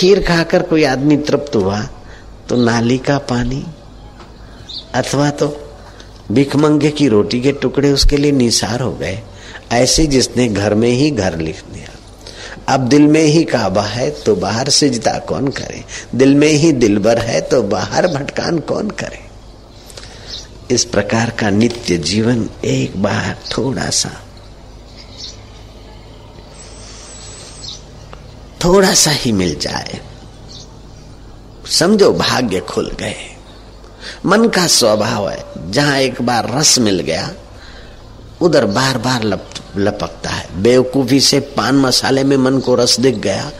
खीर खाकर कोई आदमी तृप्त हुआ तो नाली का पानी, अथवा तो भिखमंगे की रोटी के टुकड़े उसके लिए निसार हो गए, ऐसे जिसने घर में ही घर लिख दिया। अब दिल में ही काबा है तो बाहर सिजदा कौन करे? दिल में ही दिलबर है तो बाहर भटकान कौन करे? इस प्रकार का नित्य जीवन एक बार थोड़ा सा थोड़ा सा ही मिल जाए। समझो भाग्य खुल गए। मन का स्वभाव है जहाँ एक बार रस मिल गया उधर बार बार लप, लपकता है। बेवकूफ़ी से पान मसाले में मन को रस दिख गया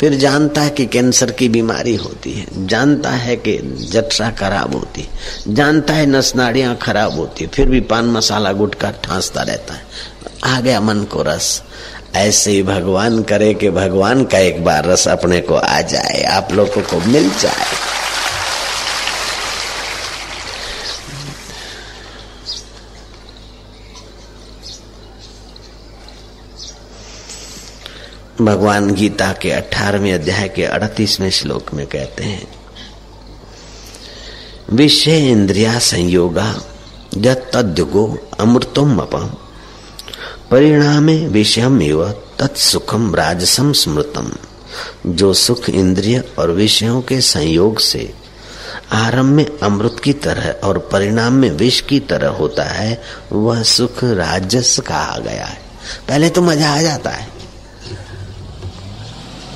फिर जानता है कि कैंसर की बीमारी होती है। जानता है कि जठरा खराब होती जानता है नस नाड़ियाँ खराब होती फिर भी पान मसाला गुटका ठांसता रहता है। आ गया मन को रस। ऐसे ही भगवान करे कि भगवान का एक बार रस अपने को आ जाए, आप लोगों को मिल जाए। भगवान गीता के अठारहवें अध्याय के अड़तीसवें श्लोक में कहते हैं विषय इंद्रिया संयोगा तद्युगो अमृतम अपम परिणामे विषयम एवं तत्सुखम राजसम स्मृतम। जो सुख इंद्रिय और विषयों के संयोग से आरंभ में अमृत की तरह और परिणाम में विष की तरह होता है, वह सुख राजस कहा गया है। पहले तो मज़ा आ जाता है।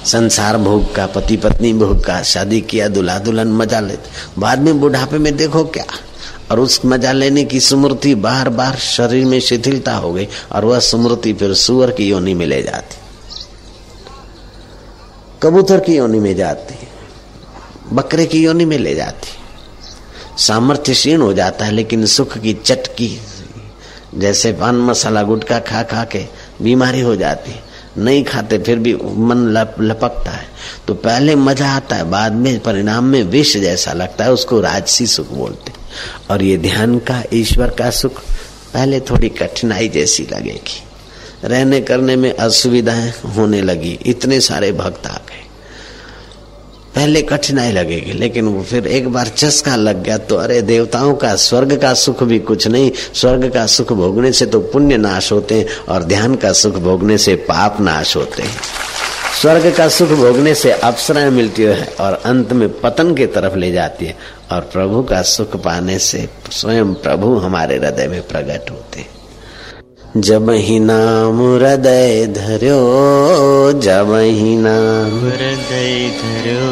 संसार भोग का पति पत्नी भोग का, शादी किया दुल्हा दुल्हन मज़ा लेते। बाद में बुढ़ापे में देखो क्या? और उस मज़ा लेने की स्मृति बार बार शरीर में शिथिलता हो गई और वह स्मृति फिर सुअर की योनि में ले जाती। कबूतर की योनि में जाती, बकरे की योनि में ले जाती। सामर्थ्य क्षीण हो जाता है, लेकिन सुख की चटकी, जैसे पान मसाला गुटका खा खा के बीमारी हो जाती। नहीं खाते फिर भी मन लप, लपकता है। तो पहले मज़ा आता है बाद में परिणाम में विष जैसा लगता है उसको राजसी सुख बोलते और ये ध्यान का ईश्वर का सुख पहले थोड़ी कठिनाई जैसी लगेगी। रहने करने में असुविधाएँ होने लगी इतने सारे भक्त आ गए। पहले कठिनाई लगेगी, लेकिन वो फिर एक बार चस्का लग गया तो अरे देवताओं का, स्वर्ग का सुख भी कुछ नहीं। स्वर्ग का सुख भोगने से तो पुण्य नाश होते हैं और ध्यान का सुख भोगने से पाप नाश होते हैं। स्वर्ग का सुख भोगने से अप्सराएँ मिलती है और अंत में पतन की तरफ़ ले जाती है और प्रभु का सुख पाने से स्वयं प्रभु हमारे हृदय में प्रकट होते हैं। जब ही नाम हृदय धरो जब ही नाम हृदय धरो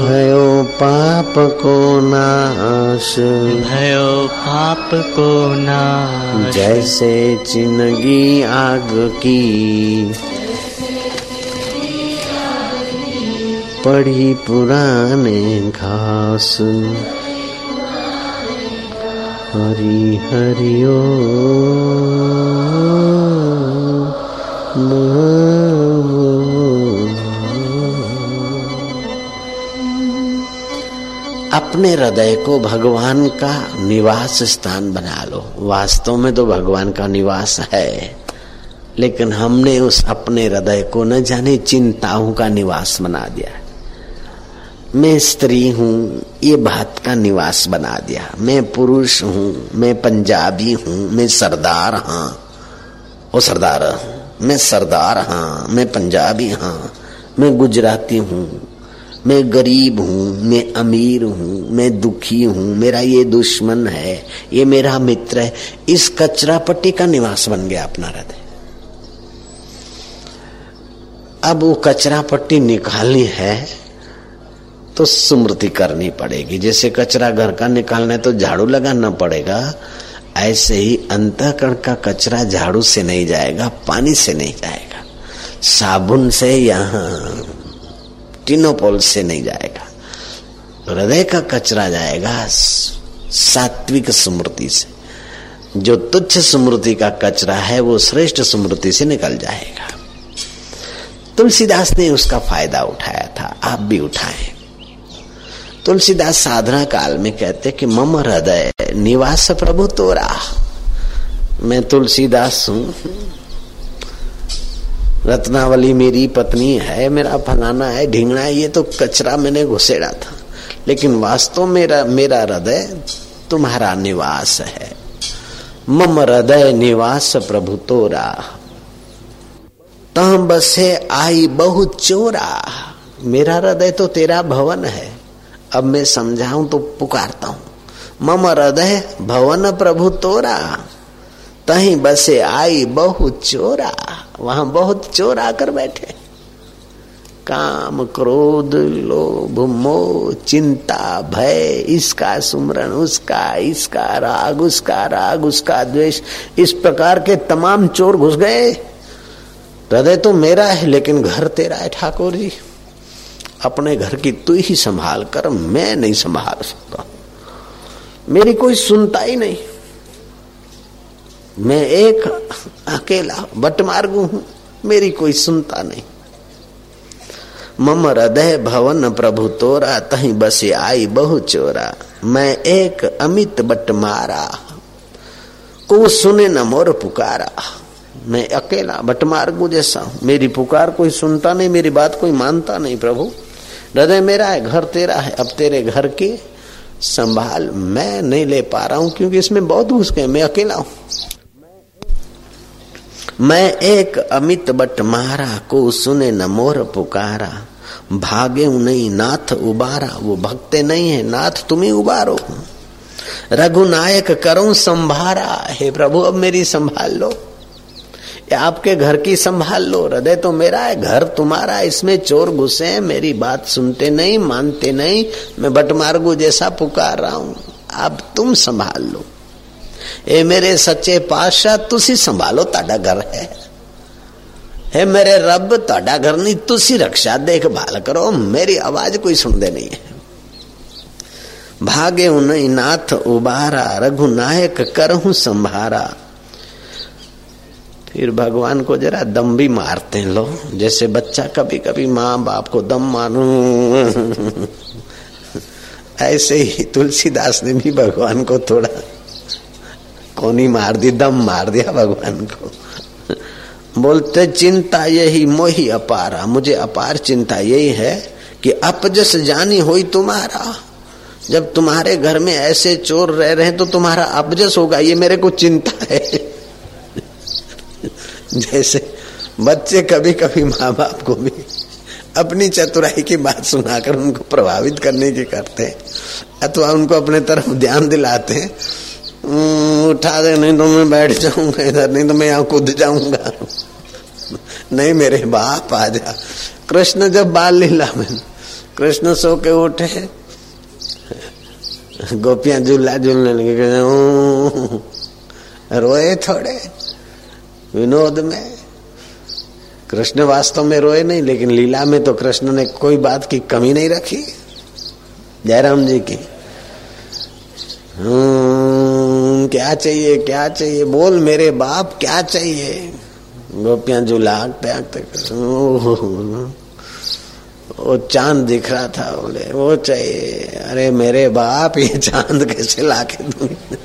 भयो पाप को नाश। भयो पाप को नाश। जैसे चिनगी आग की पड़ी पुराने घास। हरि हरिओ अपने हृदय को भगवान का निवास स्थान बना लो। वास्तव में तो भगवान का निवास है, लेकिन हमने उस अपने हृदय को न जाने चिंताओं का निवास बना दिया मैं स्त्री हूँ, ये बात का निवास बना दिया। मैं पुरुष हूँ, मैं पंजाबी हूँ, मैं सरदार हाँ। वो सरदार, मैं सरदार हाँ मैं पंजाबी हाँ। मैं गुजराती हूँ, मैं गरीब हूँ, मैं अमीर हूँ, मैं दुखी हूँ, मेरा ये दुश्मन है, ये मेरा मित्र है। इस कचरा पट्टी का निवास बन गया अपना हृदय। अब वो कचरा पट्टी निकालनी है तो स्मृति करनी पड़ेगी। जैसे कचरा घर का निकालना है तो झाड़ू लगाना पड़ेगा। ऐसे ही अंतकरण का कचरा झाड़ू से नहीं जाएगा, पानी से नहीं जाएगा। साबुन से यहाँ, टिनोपोल से नहीं जाएगा। हृदय का कचरा जाएगा सात्विक स्मृति से। जो तुच्छ स्मृति का कचरा है, वो श्रेष्ठ स्मृति से निकल जाएगा। तुलसीदास ने उसका फ़ायदा उठाया था, आप भी उठाएँ। तुलसीदास साधना काल में कहते कि मम हृदय निवास प्रभु तोरा। मैं तुलसीदास हूँ। रत्नावली मेरी पत्नी है, मेरा फलाना है ढींगना है, ये तो कचरा मैंने घुसेड़ा था। लेकिन वास्तव मेरा मेरा हृदय तुम्हारा निवास है। मम हृदय निवास प्रभु तोरा। तम बसे आई बहु चोरा। मेरा हृदय तो तेरा भवन है। अब मैं समझाऊं तो पुकारता हूँ। मम हृदय भवन प्रभु तोरा। तही बसे आई बहु चोरा। वहाँ बहुत चोर आकर बैठे। काम क्रोध, लोभ, मोह, चिंता, भय, इसका सुमरण, उसका, इसका राग, उसका राग, उसका द्वेष, इस प्रकार के तमाम चोर घुस गए। हृदय तो मेरा है, लेकिन घर तेरा है, ठाकुर जी। अपने घर की तू ही संभाल कर, मैं नहीं संभाल सकता। मेरी कोई सुनता ही नहीं। मैं एक अकेला बटमार्गू हूँ, मेरी कोई सुनता नहीं। मम हृदय भवन प्रभु तोरा, तही बसे आई बहु चोरा। मैं एक अमित बट मारा को सुने न मोर पुकारा। मैं अकेला बटमार्गू जैसा हूँ। मेरी पुकार कोई सुनता नहीं, मेरी बात कोई मानता नहीं प्रभु। हृदय मेरा है, घर तेरा है, अब तेरे घर की संभाल मैं नहीं ले पा रहा हूँ, क्योंकि इसमें बहुत घुस गए मैं अकेला हूँ। मैं एक अमित बट मारा, को सुने न मोर पुकारा। भागे नहीं, नाथ उबारा, वो भक्ते नहीं है, नाथ तुम्हें उबारो। रघुनायक करो संभारा, हे प्रभु, अब मेरी संभाल लो। आपके घर की संभाल लो, हृदय तो मेरा है, घर तुम्हारा इसमें चोर घुसे हैं, मेरी बात सुनते नहीं, मानते नहीं, मैं बटमार्गू जैसा पुकार रहा हूँ अब तुम संभाल लो। ए मेरे सच्चे पातशाह, तुसी संभालो, ताडा घर है। हे मेरे रब, ताडा घर नहीं, तुसी रक्षा, देखभाल करो, मेरी आवाज़ कोई सुनते नहीं है। भागे नहीं नाथ, उबारा, रघुनायक, करहूं संभारा। फिर भगवान को जरा दम भी मारते हैं लोग जैसे बच्चा कभी कभी माँ बाप को दम मारू। ऐसे ही तुलसीदास ने भी भगवान को थोड़ा कोनी मार दी, दम मार दिया भगवान को। बोलते, चिंता यही मोही अपारा। मुझे अपार चिंता यही है कि अपजस जानी हुई तुम्हारा। जब तुम्हारे घर में ऐसे चोर रह रहे हैं तो तुम्हारा अपजस होगा, ये मेरे को चिंता है। जैसे बच्चे कभी कभी माँ बाप को भी अपनी चतुराई की बात सुनाकर उनको प्रभावित करने की करते हैं, अथवा उनको अपने तरफ़ ध्यान दिलाते हैं उठा दे, नहीं तो मैं बैठ जाऊँगा इधर, नहीं तो मैं यहाँ कूद जाऊँगा। नहीं मेरे बाप, आ जा। कृष्ण जब बाल लीला में, कृष्ण सो के उठे, गोपियाँ झूला झूलने लगे रोए थोड़े। विनोद में। कृष्ण वास्तव में रोए नहीं लेकिन लीला में तो कृष्ण ने कोई बात की कमी नहीं रखी। जयराम जी की। हम्म, क्या चाहिए क्या चाहिए? बोल मेरे बाप क्या चाहिए? गोपियाँ जो लाग प्याग वो चाँद दिख रहा था बोले वो चाहिए। अरे मेरे बाप ये चाँद कैसे लाके दूँगी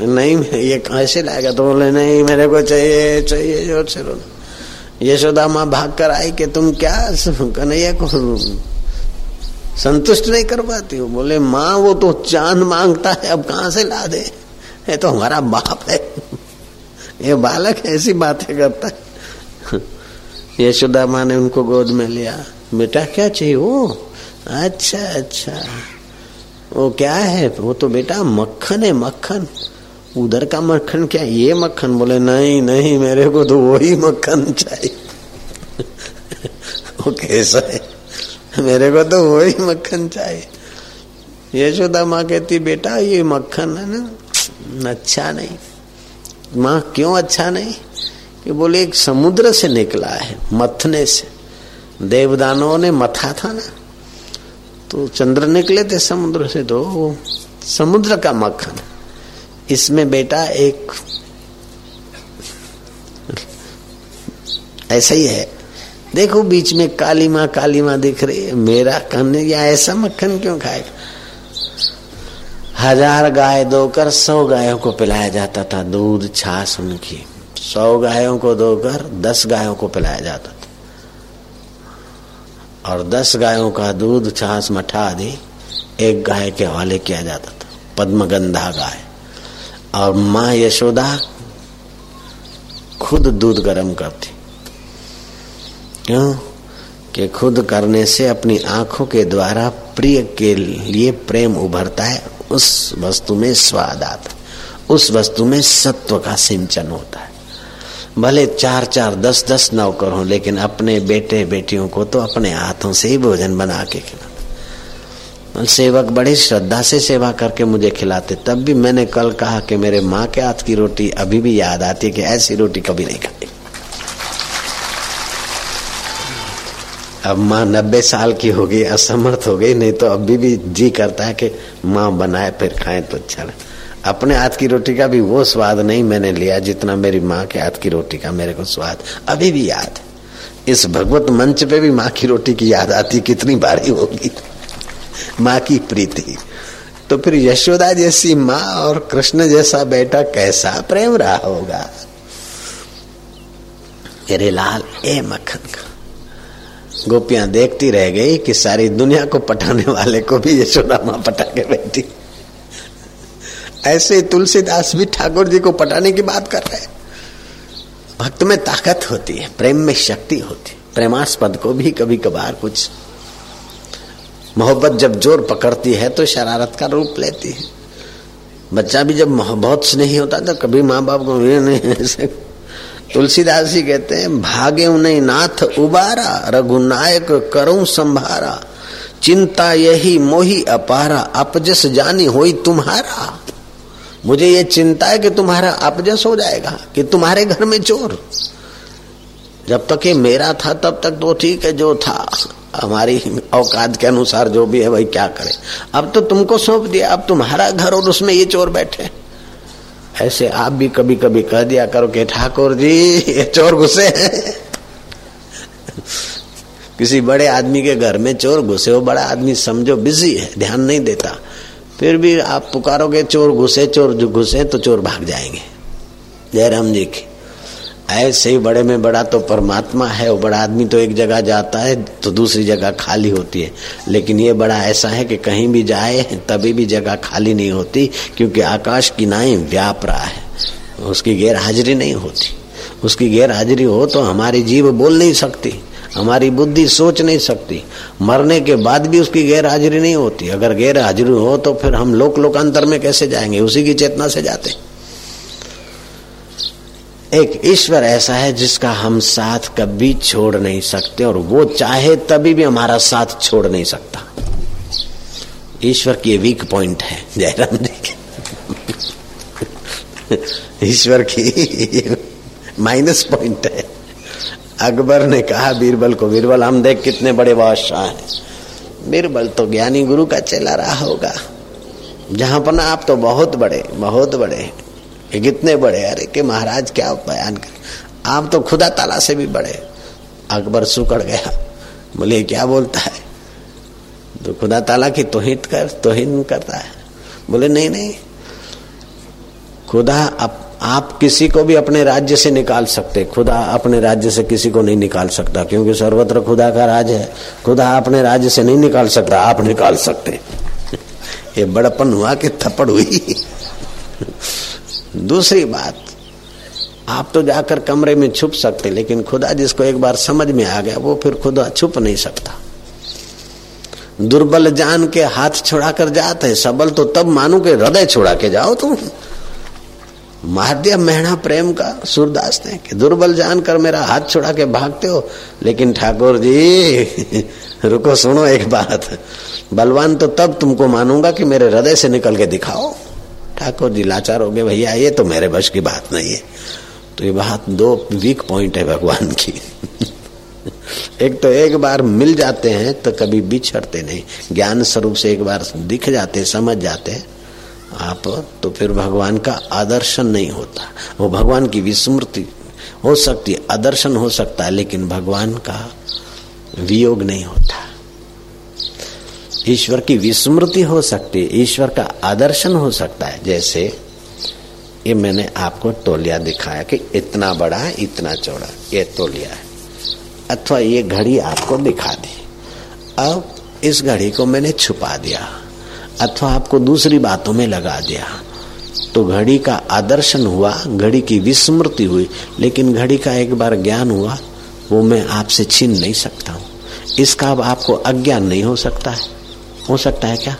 नहीं ये कैसे लाएगा तो बोले, नहीं, मेरे को चाहिए चाहिए ज़ोर से रो यशोदा माँ भाग कर आई कि तुम क्या? कन्हैया को संतुष्ट नहीं कर पाती हो। बोले, माँ, वो तो चाँद माँगता है, अब कहाँ से ला दे? ये तो हमारा बाप है। ये बालक ऐसी बातें करता है। यशोदा माँ ने उनको गोद में लिया। बेटा, क्या चाहिए? वो अच्छा अच्छा। वो क्या है? वो तो बेटा, मक्खन है, मक्खन। उधर का मक्खन क्या? ये मक्खन? बोले, नहीं नहीं, मेरे को तो वही मक्खन चाहिए। वो कैसा है? मेरे को तो वही मक्खन चाहिए। यशोदा माँ कहती, बेटा, ये मक्खन है ना अच्छा नहीं। माँ, क्यों अच्छा नहीं? कि बोले, एक समुद्र से निकला है, मथने से। देवदानों ने मथा था ना तो चंद्र निकले थे समुद्र से तो समुद्र का मक्खन इसमें बेटा एक ऐसा ही है। देखो बीच में काली माँ काली माँ दिख रही है। मेरा कन्ने या ऐसा मक्खन क्यों खाएगा? हज़ार गाय दोकर सौ गायों को पिलाया जाता था, दूध, छाछ उनकी। सौ गायों को धोकर दस गायों को पिलाया जाता था। और दस गायों का दूध, छाछ, मठा आदि एक गाय के हवाले किया जाता था, पद्मगंधा गाय। और माँ यशोदा खुद दूध गर्म करती। क्यों? कि खुद करने से अपनी आँखों के द्वारा प्रिय के लिए प्रेम उभरता है। उस वस्तु में स्वाद आता उस वस्तु में सत्व का सिंचन होता है। भले चार चार दस दस नौकर हो, लेकिन अपने बेटे बेटियों को तो अपने हाथों से ही भोजन बना के खिलाते सेवक बड़ी श्रद्धा से सेवा करके मुझे खिलाते। तब भी मैंने कल कहा कि मेरे माँ के हाथ की रोटी अभी भी याद आती है कि ऐसी रोटी कभी नहीं खाई। अब माँ नब्बे साल की हो गई असमर्थ हो गई, नहीं तो अभी भी जी करता है कि माँ बनाए फिर खाएँ तो अच्छा अपने हाथ की रोटी का भी वो स्वाद नहीं मैंने लिया जितना मेरी माँ के हाथ की रोटी का, मेरे को स्वाद अभी भी याद इस भगवत मंच पे भी माँ की रोटी की याद आती, कितनी बारी होगी। माँ की प्रीति। तो फिर यशोदा जैसी माँ और कृष्ण जैसा बेटा कैसा प्रेम रहा होगा? मेरे लाल, ए मक्खन गोपियाँ देखती रह गई कि सारी दुनिया को पटाने वाले को भी यशोदा माँ पटा के बैठी। ऐसे तुलसीदास भी ठाकुर जी को पटाने की बात कर रहे भक्त में ताकत होती है, प्रेम में शक्ति होती है। प्रेमास्पद को भी कभी कभार कुछ मोहब्बत जब ज़ोर पकड़ती है तो शरारत का रूप लेती है। बच्चा भी जब बहुत स्नेही होता तो कभी माँ बाप को नहीं ऐसे। तुलसीदास जी कहते हैं, भागे नहीं, नाथ उबारा, रघुनायक करूँ संभारा। चिंता यही मोही अपारा, अपजस जानी होई तुम्हारा। मुझे ये चिंता है कि तुम्हारा अपजस हो जाएगा, कि तुम्हारे घर में चोर। जब तक ये मेरा था, तब तक तो ठीक है, जो था। हमारी औकात के अनुसार जो भी है वही क्या करे। अब तो तुमको सौंप दिया, अब तुम्हारा घर और उसमें ये चोर बैठे ऐसे आप भी कभी कभी कह दिया करो कि, ठाकुर जी, ये चोर घुसे किसी बड़े आदमी के घर में चोर घुसे हो बड़ा आदमी समझो बिज़ी है, ध्यान नहीं देता। फिर भी आप पुकारोगे, चोर घुसे चोर घुसे तो चोर भाग जाएँगे। जयराम जी की। ऐसे ही बड़े में बड़ा तो परमात्मा है वो बड़ा आदमी तो एक जगह जाता है तो दूसरी जगह खाली होती है। लेकिन ये बड़ा ऐसा है कि कहीं भी जाए, तभी भी जगह खाली नहीं होती, क्योंकि आकाश की नाई व्याप रहा है। उसकी गैर हाजिरी नहीं होती। उसकी गैर हाजिरी हो तो हमारी जीव बोल नहीं सकती, हमारी बुद्धि सोच नहीं सकती। मरने के बाद भी उसकी गैर हाजिरी नहीं होती। अगर गैर हाजिरी हो तो फिर हम लोक लोकांतर में कैसे जाएँगे? उसी की चेतना से जाते एक ईश्वर ऐसा है जिसका हम साथ कभी छोड़ नहीं सकते और वो चाहे तभी भी हमारा साथ छोड़ नहीं सकता। ईश्वर की वीक पॉइंट है, जयराम जी ईश्वर की माइनस पॉइंट है। अकबर ने कहा, बीरबल को, बीरबल, हम देख कितने बड़े बादशाह हैं। बीरबल तो ज्ञानी गुरु का चला रहा होगा। जहाँ पर ना आप तो बहुत बड़े बहुत बड़े कि कितने बड़े अरे के महाराज क्या बयान कर? आप तो खुदा ताला से भी बड़े अकबर सुकड़ गया। बोले क्या बोलता है? तो खुदा ताला की तोहित कर तोहिन करता है। बोले नहीं नहीं। खुदा आप, आप किसी को भी अपने राज्य से निकाल सकते। खुदा अपने राज्य से किसी को नहीं निकाल सकता क्योंकि सर्वत्र खुदा का राज है। खुदा अपने राज्य से नहीं निकाल सकता आप निकाल सकते। ये बड़पन हुआ कि थप्पड़ हुई। दूसरी बात, आप तो जाकर कमरे में छुप सकते, लेकिन खुदा जिसको एक बार समझ में आ गया, वो फिर खुदा छुप नहीं सकता। दुर्बल जान के हाथ छोड़ा कर जाते है, सबल तो तब मानो के हृदय छोड़ा के जाओ तुम। मार दिया मेहना प्रेम का सूरदास ने कि दुर्बल जान कर मेरा हाथ छोड़ा के भागते हो, लेकिन ठाकुर जी, रुको सुनो एक बात, बलवान तो तब तुमको मानूँगा कि मेरे हृदय से निकल के दिखाओ। ठाकुर जी लाचार हो गए, भैया, ये तो मेरे बस की बात नहीं है। तो ये बात दो वीक पॉइंट है भगवान की। एक तो एक बार मिल जाते हैं तो कभी बिछड़ते नहीं। ज्ञान स्वरूप से एक बार दिख जाते, समझ जाते आप तो फिर भगवान का आदर्शन नहीं होता। वो भगवान की विस्मृति हो सकती आदर्शन हो सकता है, लेकिन भगवान का वियोग नहीं होता। ईश्वर की विस्मृति हो सकती है ईश्वर का आदर्शन हो सकता है। जैसे, ये मैंने आपको तोलिया दिखाया कि इतना बड़ा है, इतना चौड़ा ये तोलिया है। अथवा ये घड़ी आपको दिखा दी। अब इस घड़ी को मैंने छुपा दिया, अथवा आपको दूसरी बातों में लगा दिया। तो घड़ी का आदर्शन हुआ, घड़ी की विस्मृति हुई, लेकिन घड़ी का एक बार ज्ञान हुआ, वो मैं आपसे छीन नहीं सकता हूँ। इसका अब आपको अज्ञान नहीं हो सकता है। हो सकता है क्या?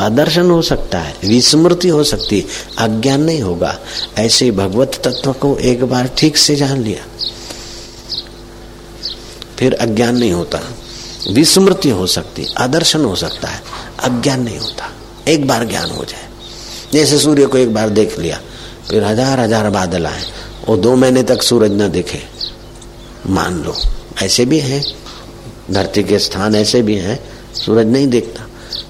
आदर्शन हो सकता है, विस्मृति हो सकती है, अज्ञान नहीं होगा। ऐसे भगवत तत्व को एक बार ठीक से जान लिया। फिर अज्ञान नहीं होता। विस्मृति हो सकती, आदर्शन हो सकता है, अज्ञान नहीं होता। एक बार ज्ञान हो जाए। जैसे सूर्य को एक बार देख लिया, फिर हज़ार हज़ार बादल आए और दो महीने तक सूरज न दिखे। मान लो, ऐसे भी हैं। धरती के स्थान ऐसे भी हैं, सूरज नहीं देखता।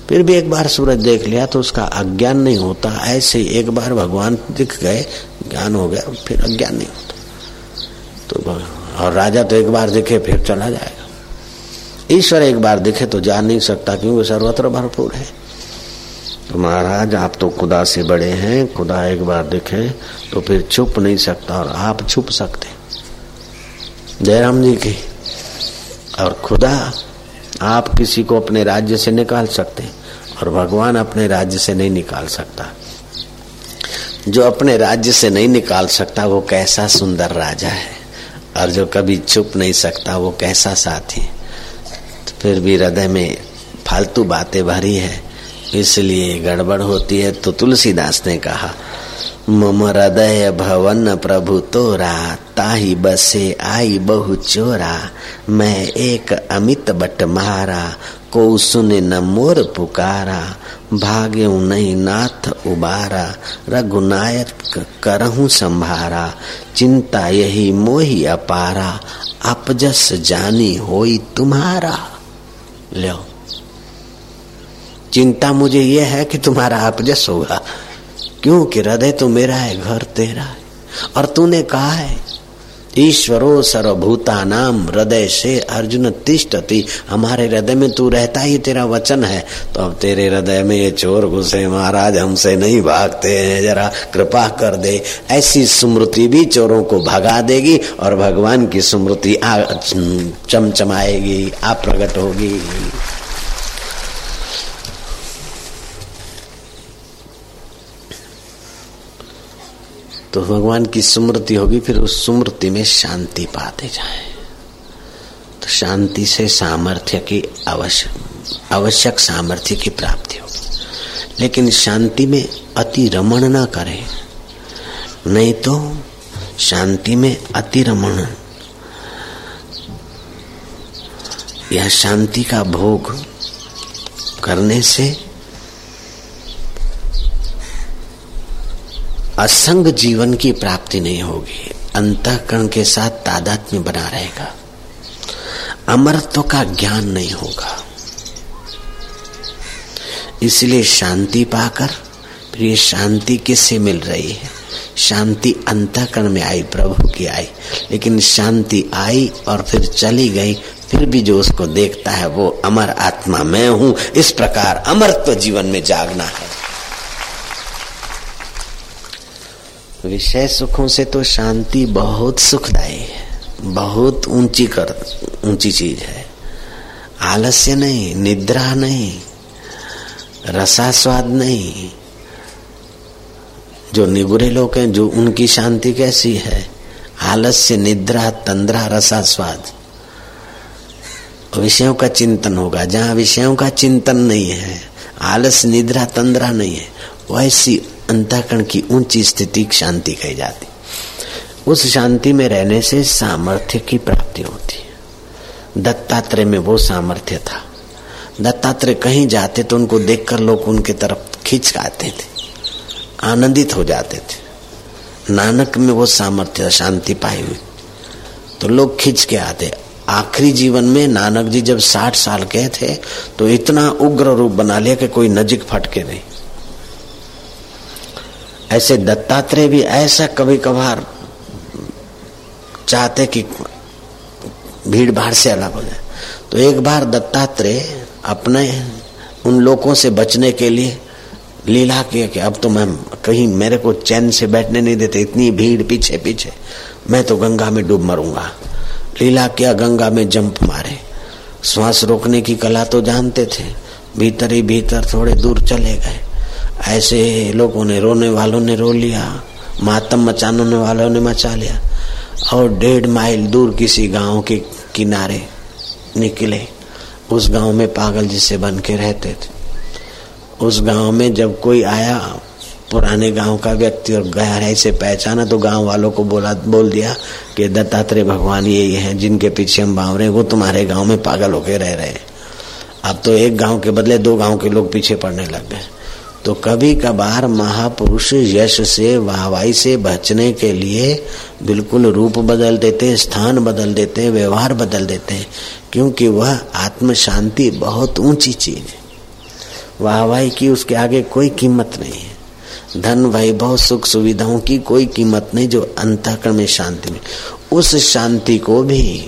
फिर भी एक बार सूरज देख लिया तो उसका अज्ञान नहीं होता। ऐसे एक बार भगवान दिख गए, ज्ञान हो गया, फिर अज्ञान नहीं होता। तो और राजा तो एक बार दिखे, फिर चला जाएगा। ईश्वर एक बार दिखे तो जा नहीं सकता, क्योंकि सर्वत्र भरपूर है। तो महाराज, आप तो खुदा से बड़े हैं, खुदा एक बार दिखे तो फिर छुप नहीं सकता, और आप छुप सकते। जयराम जी की, और खुदा आप किसी को अपने राज्य से निकाल सकते हैं और भगवान अपने राज्य से नहीं निकाल सकता। जो अपने राज्य से नहीं निकाल सकता, वो कैसा सुंदर राजा है? और जो कभी छुप नहीं सकता, वो कैसा साथी तो फिर भी हृदय में फालतू बातें भरी है। इसलिए गड़बड़ होती है तो तुलसीदास ने कहा मम हृदय भवन प्रभु तोरा, ताही बसे आई बहु चोरा। मैं एक अमित बट मारा को सुने न मोर पुकारा। भाग्य नहीं नाथ उबारा, रघुनायक करहूं संभारा। चिंता यही मोही अपारा अपजस जानी होई तुम्हारा। लो चिंता मुझे यह है कि तुम्हारा अपजस होगा। क्योंकि हृदय तो मेरा है, घर तेरा है। और तूने कहा है, ईश्वरो सर्वभूता नाम, हृदय से अर्जुन तिष्ठति। हमारे हृदय में तू रहता ही तेरा वचन है। तो अब तेरे हृदय में ये चोर घुसे, महाराज, हमसे नहीं भागते हैं, जरा कृपा कर दे। ऐसी स्मृति भी चोरों को भगा देगी और भगवान की स्मृति चमचमाएगी आप प्रकट होगी। तो भगवान की स्मृति होगी, फिर उस स्मृति में शांति पाते जाए। तो शांति से सामर्थ्य की आवश्यक आवश्यक सामर्थ्य की प्राप्ति होगी। लेकिन शांति में अति रमण ना करे। नहीं तो शांति में अति रमण या शांति का भोग करने से असंग जीवन की प्राप्ति नहीं होगी। अंतकरण के साथ तादात में बना रहेगा। अमरत्व का ज्ञान नहीं होगा। इसलिए शांति पाकर, फिर ये शांति किससे मिल रही है? शांति अंतकरण में आई, प्रभु की आई। लेकिन शांति आई और फिर चली गई, फिर भी जो उसको देखता है, वो अमर आत्मा मैं हूँ। इस प्रकार अमरत्व जीवन में जागना है। विषय सुखों से तो शांति बहुत सुखदायी है। बहुत ऊँची कर, ऊँची चीज़ है। आलस्य नहीं, निद्रा नहीं, रसास्वाद नहीं। जो निगुरे लोग हैं, जो उनकी शांति कैसी है? आलस्य, निद्रा, तंद्रा, रसास्वाद। विषयों का चिंतन होगा। जहाँ विषयों का चिंतन नहीं है आलस निद्रा, तंद्रा नहीं है, वैसी अंतःकरण की ऊँची स्थिति शांति कही जाती। उस शांति में रहने से सामर्थ्य की प्राप्ति होती है। दत्तात्रेय में वो सामर्थ्य था। दत्तात्रेय कहीं जाते तो उनको देखकर लोग उनके तरफ़ खींच आते थे। आनंदित हो जाते थे। नानक में वो सामर्थ्य शांति पाई हुई। तो लोग खींच के आते। आखिरी जीवन में नानक जी जब साठ साल के थे तो इतना उग्र रूप बना लिया कि कोई नजीक फटके नहीं। ऐसे दत्तात्रेय भी ऐसा कभी कभार चाहते कि भीड़ भाड़ से अलग हो जाए। तो एक बार दत्तात्रेय अपने उन लोगों से बचने के लिए लीला किया कि अब तो मैं कहीं मेरे को चैन से बैठने नहीं देते, इतनी भीड़ पीछे पीछे मैं तो गंगा में डूब मरूँगा। लीला किया, गंगा में जंप मारे। श्वास रोकने की कला तो जानते थे, भीतर ही भीतर थोड़े दूर चले गए। ऐसे लोगों ने, रोने वालों ने रो लिया, मातम मचाने वालों ने मचा लिया, और डेढ़ माइल दूर किसी गाँव के किनारे निकले। उस गाँव में पागल जिसे बन के रहते थे। उस गाँव में जब कोई आया, पुराने गाँव का व्यक्ति और गहराई से पहचाना तो गाँव वालों को बोला, बोल दिया कि दत्तात्रेय भगवान यही हैं, जिनके पीछे हम भाव रहे वो तुम्हारे गाँव में पागल होके रह रहे हैं। अब तो एक गाँव के बदले दो गाँव के लोग पीछे पड़ने लग गए। तो कभी कभार महापुरुष यश से वाहवाई से बचने के लिए बिल्कुल रूप बदल देते हैं, स्थान बदल देते हैं, व्यवहार बदल देते हैं, क्योंकि वह आत्म शांति बहुत ऊँची चीज़ है। वाहवाई की उसके आगे कोई कीमत नहीं है। धन, वैभव, सुख सुविधाओं की कोई कीमत नहीं जो अंतकरण में शांति में। उस शांति को भी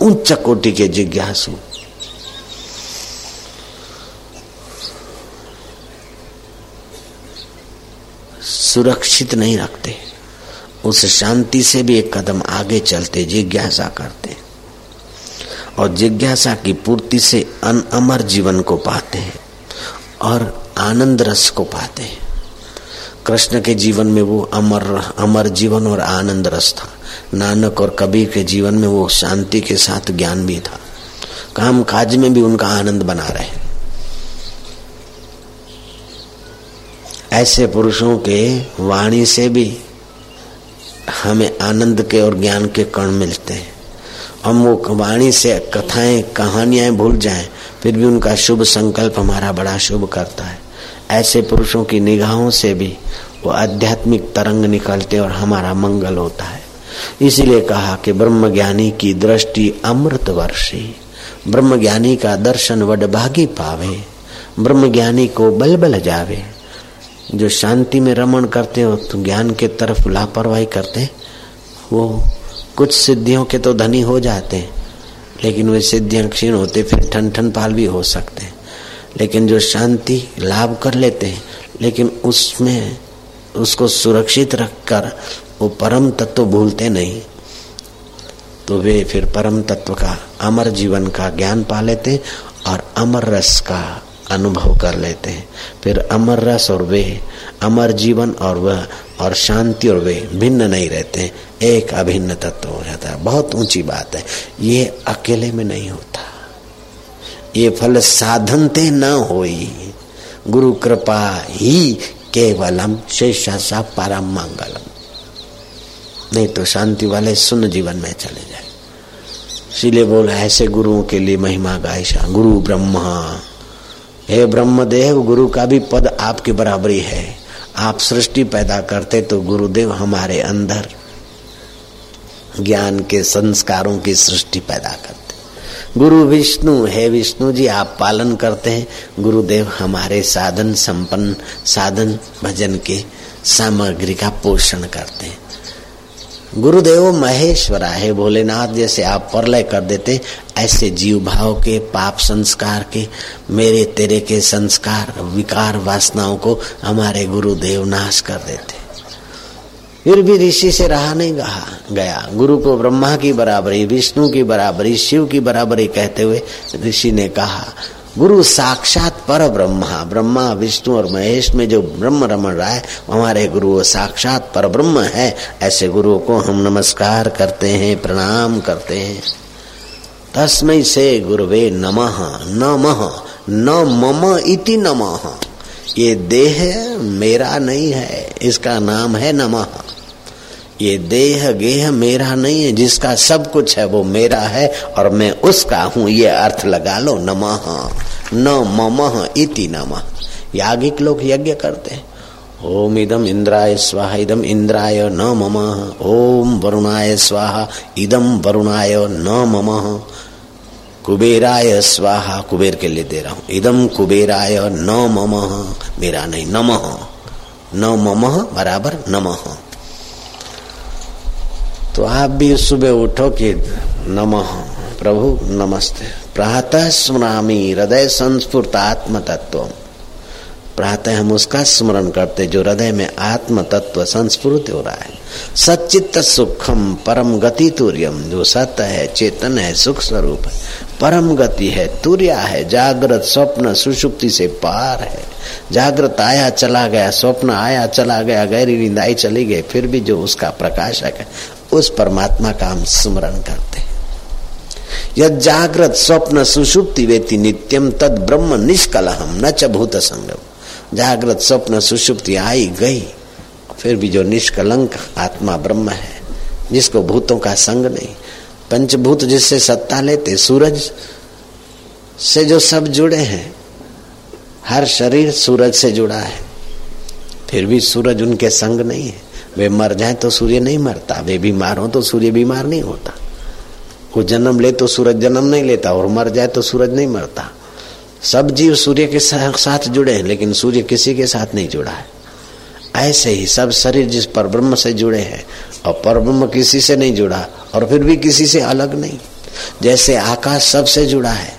उच्च कोटि के जिज्ञासु सुरक्षित नहीं रखते। उस शांति से भी एक कदम आगे चलते जिज्ञासा करते। और जिज्ञासा की पूर्ति से अन अमर जीवन को पाते हैं और आनंद रस को पाते हैं। कृष्ण के जीवन में वो अमर अमर जीवन और आनंद रस था। नानक और कबीर के जीवन में वो शांति के साथ ज्ञान भी था। काम काज में भी उनका आनंद बना रहे। ऐसे पुरुषों के वाणी से भी हमें आनंद के और ज्ञान के कण मिलते हैं। हम वो वाणी से कथाएँ, कहानियाँ भूल जाएँ, फिर भी उनका शुभ संकल्प हमारा बड़ा शुभ करता है। ऐसे पुरुषों की निगाहों से भी वो आध्यात्मिक तरंग निकलते और हमारा मंगल होता है। इसीलिए कहा कि ब्रह्म ज्ञानी की दृष्टि अमृत वर्षी ब्रह्म ज्ञानी का दर्शन वडभागी पावे ब्रह्म ज्ञानी को बल बल जावे। जो शांति में रमण करते हो तो ज्ञान के तरफ़ लापरवाही करते वो कुछ सिद्धियों के तो धनी हो जाते हैं, लेकिन वे सिद्धियाँ क्षीण होते, फिर ठन ठन पाल भी हो सकते हैं। लेकिन जो शांति लाभ कर लेते हैं, लेकिन उसमें उसको सुरक्षित रखकर वो परम तत्व भूलते नहीं तो वे फिर परम तत्व का अमर जीवन का ज्ञान पा लेते और अमर रस का अनुभव कर लेते हैं। फिर अमर रस और वे अमर जीवन और वह, और शांति और वे भिन्न नहीं रहते हैं। एक अभिन्न तत्व हो जाता है। बहुत ऊँची बात है। ये अकेले में नहीं होता। ये फल साधनते न होई। गुरु कृपा ही केवलम शेषा परम मंगलम नहीं तो शांति वाले सुन जीवन में चले जाए। इसीलिए बोला, ऐसे गुरुओं के लिए महिमा गायशा गुरु ब्रह्मा हे ब्रह्मदेव, गुरु का भी पद आपके बराबरी है आप सृष्टि पैदा करते तो गुरुदेव हमारे अंदर ज्ञान के संस्कारों की सृष्टि पैदा करते। गुरु विष्णु, है विष्णु जी, आप पालन करते हैं। गुरुदेव हमारे साधन संपन्न, साधन भजन के सामग्री का पोषण करते हैं। गुरुदेव महेश्वरा, है भोलेनाथ, जैसे आप परलय कर देते, ऐसे जीव भाव के, पाप संस्कार के, मेरे तेरे के संस्कार, विकार वासनाओं को हमारे गुरुदेव नाश कर देते। फिर भी ऋषि से रहा नहीं गहा, गया। गुरु को ब्रह्मा की बराबरी, विष्णु की बराबरी, शिव की बराबरी कहते हुए ऋषि ने कहा, गुरु साक्षात पर ब्रह्मा ब्रह्मा विष्णु और महेश में जो ब्रह्म रमण रहा है, हमारे गुरु साक्षात पर ब्रह्म है। ऐसे गुरु को हम नमस्कार करते हैं, प्रणाम करते हैं। तस्मय से गुरुवे नमः नमः न मम इति नमः। ये देह मेरा नहीं है, इसका नाम है नमः। ये देह गेह मेरा नहीं है, जिसका सब कुछ है वो मेरा है, और मैं उसका हूँ, ये अर्थ लगा लो, नमः, न मम इति नमः। यागिक लोग यज्ञ करते हैं। ओम इदम इंद्राय स्वाहा इदम इंद्राय न मम। ओम वरुणाय स्वाहा इदम वरुणाय न मम। कुबेराय स्वाहा, कुबेर के लिए दे रहा हूँ। इदम कुबेराय न मम। मेरा नहीं, नमः। न मम बराबर नमः। तो आप भी सुबह उठो कि नमः, प्रभु, नमस्ते। प्रातः स्मरामी, हृदय संस्फुर्त आत्म तत्व प्रातः हम उसका स्मरण करते जो हृदय में आत्म तत्व संस्फुरित हो रहा है। सचित सुखम, परम गति तुर्यम। जो सत्य है, चेतन है, सुख स्वरूप है। परम गति है, तुर्या है, जागृत स्वप्न सुषुप्ति से पार है। जागृत आया, चला गया, स्वप्न आया, चला गया, गहरी नींद आई, चली गई, फिर भी जो उसका प्रकाशक है उस परमात्मा का हम स्मरण करते हैं। जागृत स्वप्न सुषुप्ति वेति नित्यम तद ब्रह्म निष्कलहम न च भूत संगम जागृत स्वप्न सुषुप्ति आई गई, फिर भी जो निष्कलंक आत्मा ब्रह्म है, जिसको भूतों का संग नहीं। पंचभूत जिससे सत्ता लेते, सूरज से जो सब जुड़े हैं, हर शरीर सूरज से जुड़ा है, फिर भी सूरज उनके संग नहीं है। वे मर जाए तो सूर्य नहीं मरता। वे बीमार हो तो सूर्य बीमार नहीं होता। वो जन्म ले तो सूरज जन्म नहीं लेता और मर जाए तो सूरज नहीं मरता। सब जीव सूर्य के साथ जुड़े हैं, लेकिन सूर्य किसी के साथ नहीं जुड़ा है। ऐसे ही सब शरीर जिस पर ब्रह्म से जुड़े हैं और पर ब्रह्म किसी से नहीं जुड़ा और फिर भी किसी से अलग नहीं। जैसे आकाश सबसे जुड़ा है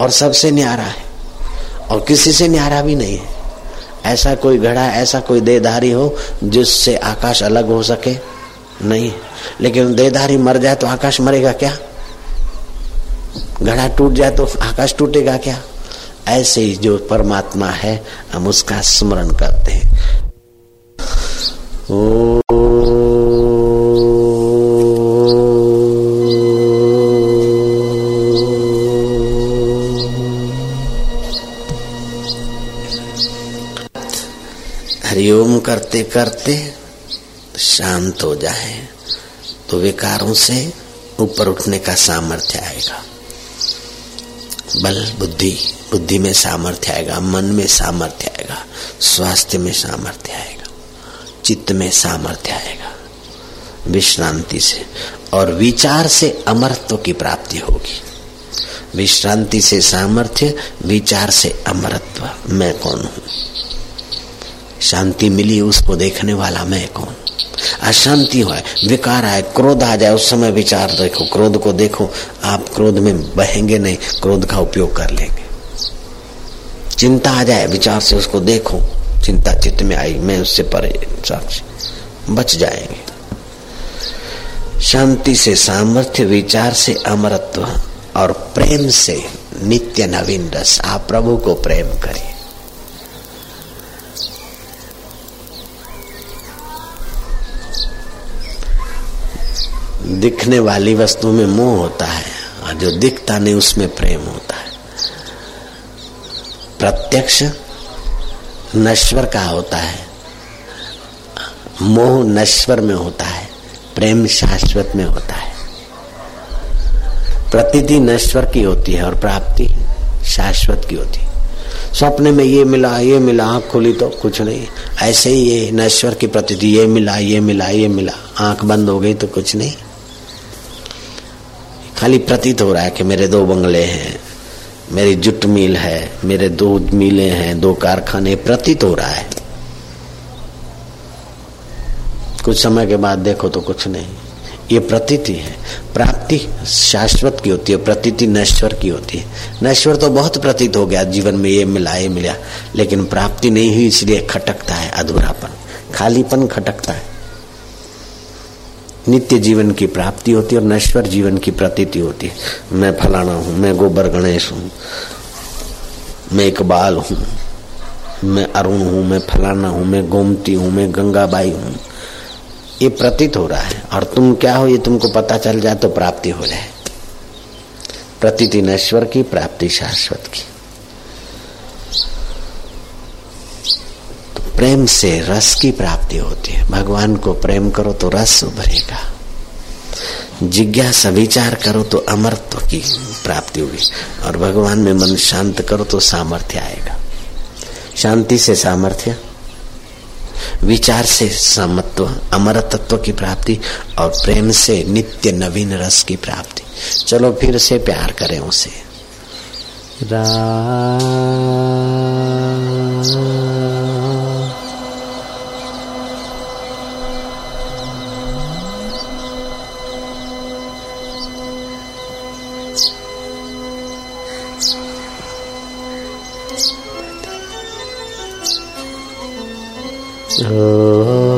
और सबसे न्यारा है और किसी से न्यारा भी नहीं है। ऐसा कोई घड़ा, ऐसा कोई देधारी हो जिससे आकाश अलग हो सके? नहीं। लेकिन देधारी मर जाए तो आकाश मरेगा क्या? घड़ा टूट जाए तो आकाश टूटेगा क्या? ऐसे ही जो परमात्मा है, हम उसका स्मरण करते हैं। ओ करते करते शांत हो जाए तो विकारों से ऊपर उठने का सामर्थ्य आएगा। बल, बुद्धि बुद्धि में सामर्थ्य आएगा, मन में सामर्थ्य आएगा, स्वास्थ्य में सामर्थ्य आएगा, चित्त में सामर्थ्य आएगा, विश्रांति से, और विचार से अमरत्व की प्राप्ति होगी। विश्रांति से सामर्थ्य, विचार से अमरत्व, मैं कौन हूँ? शांति मिली उसको देखने वाला मैं कौन? अशांति हो, विकार आए क्रोध आ जाए, उस समय विचार देखो, क्रोध को देखो, आप क्रोध में बहेंगे नहीं, क्रोध का उपयोग कर लेंगे। चिंता आ जाए, विचार से उसको देखो, चिंता चित्त में आई, मैं उससे परे साक्षी बच जाएँगे। शांति से, सामर्थ्य, विचार से, अमरत्व और प्रेम से, नित्य नवीन रस, आप प्रभु को प्रेम करिए। दिखने वाली वस्तु में मोह होता है और जो दिखता नहीं, उसमें प्रेम होता है। प्रत्यक्ष नश्वर का होता है। मोह नश्वर में होता है, प्रेम शाश्वत में होता है। प्रतीति नश्वर की होती है और प्राप्ति शाश्वत की होती है। स्वप्न में ये मिला ये मिला, आँख खुली तो कुछ नहीं। ऐसे ही ये नश्वर की प्रतीति, ये मिला ये मिला ये मिला। आँख बंद हो गई तो कुछ नहीं। खाली प्रतीत हो रहा है कि मेरे दो बंगले हैं, मेरी जुट मिल है, मेरे दो मिले हैं, दो कारखाने, प्रतीत हो रहा है। कुछ समय के बाद देखो तो कुछ नहीं। ये प्रतीति है। प्राप्ति शाश्वत की होती है, प्रतीति नश्वर की होती है। नश्वर तो बहुत प्रतीत हो गया, जीवन में ये मिला ये मिला, लेकिन प्राप्ति नहीं हुई, इसलिए खटकता है अधूरापन। खालीपन खटकता है। नित्य जीवन की प्राप्ति होती है और नश्वर जीवन की प्रतीति होती है। मैं फलाना हूँ, मैं गोबर गणेश हूँ, मैं इकबाल हूँ, मैं अरुण हूँ, मैं फलाना हूँ, मैं गोमती हूँ, मैं गंगाबाई हूँ। ये प्रतीत हो रहा है और तुम क्या हो ये तुमको पता चल जाए तो प्राप्ति हो जाए। प्रतीति नश्वर की, प्राप्ति शाश्वत की। प्रेम से रस की प्राप्ति होती है। भगवान को प्रेम करो तो रस उभरेगा। जिज्ञासा, विचार करो तो अमरत्व की प्राप्ति होगी। और भगवान में मन शांत करो तो सामर्थ्य आएगा। शांति से सामर्थ्य, विचार से समत्व अमर तत्व की प्राप्ति और प्रेम से नित्य नवीन रस की प्राप्ति। चलो फिर से प्यार करें उसे। रा Oh.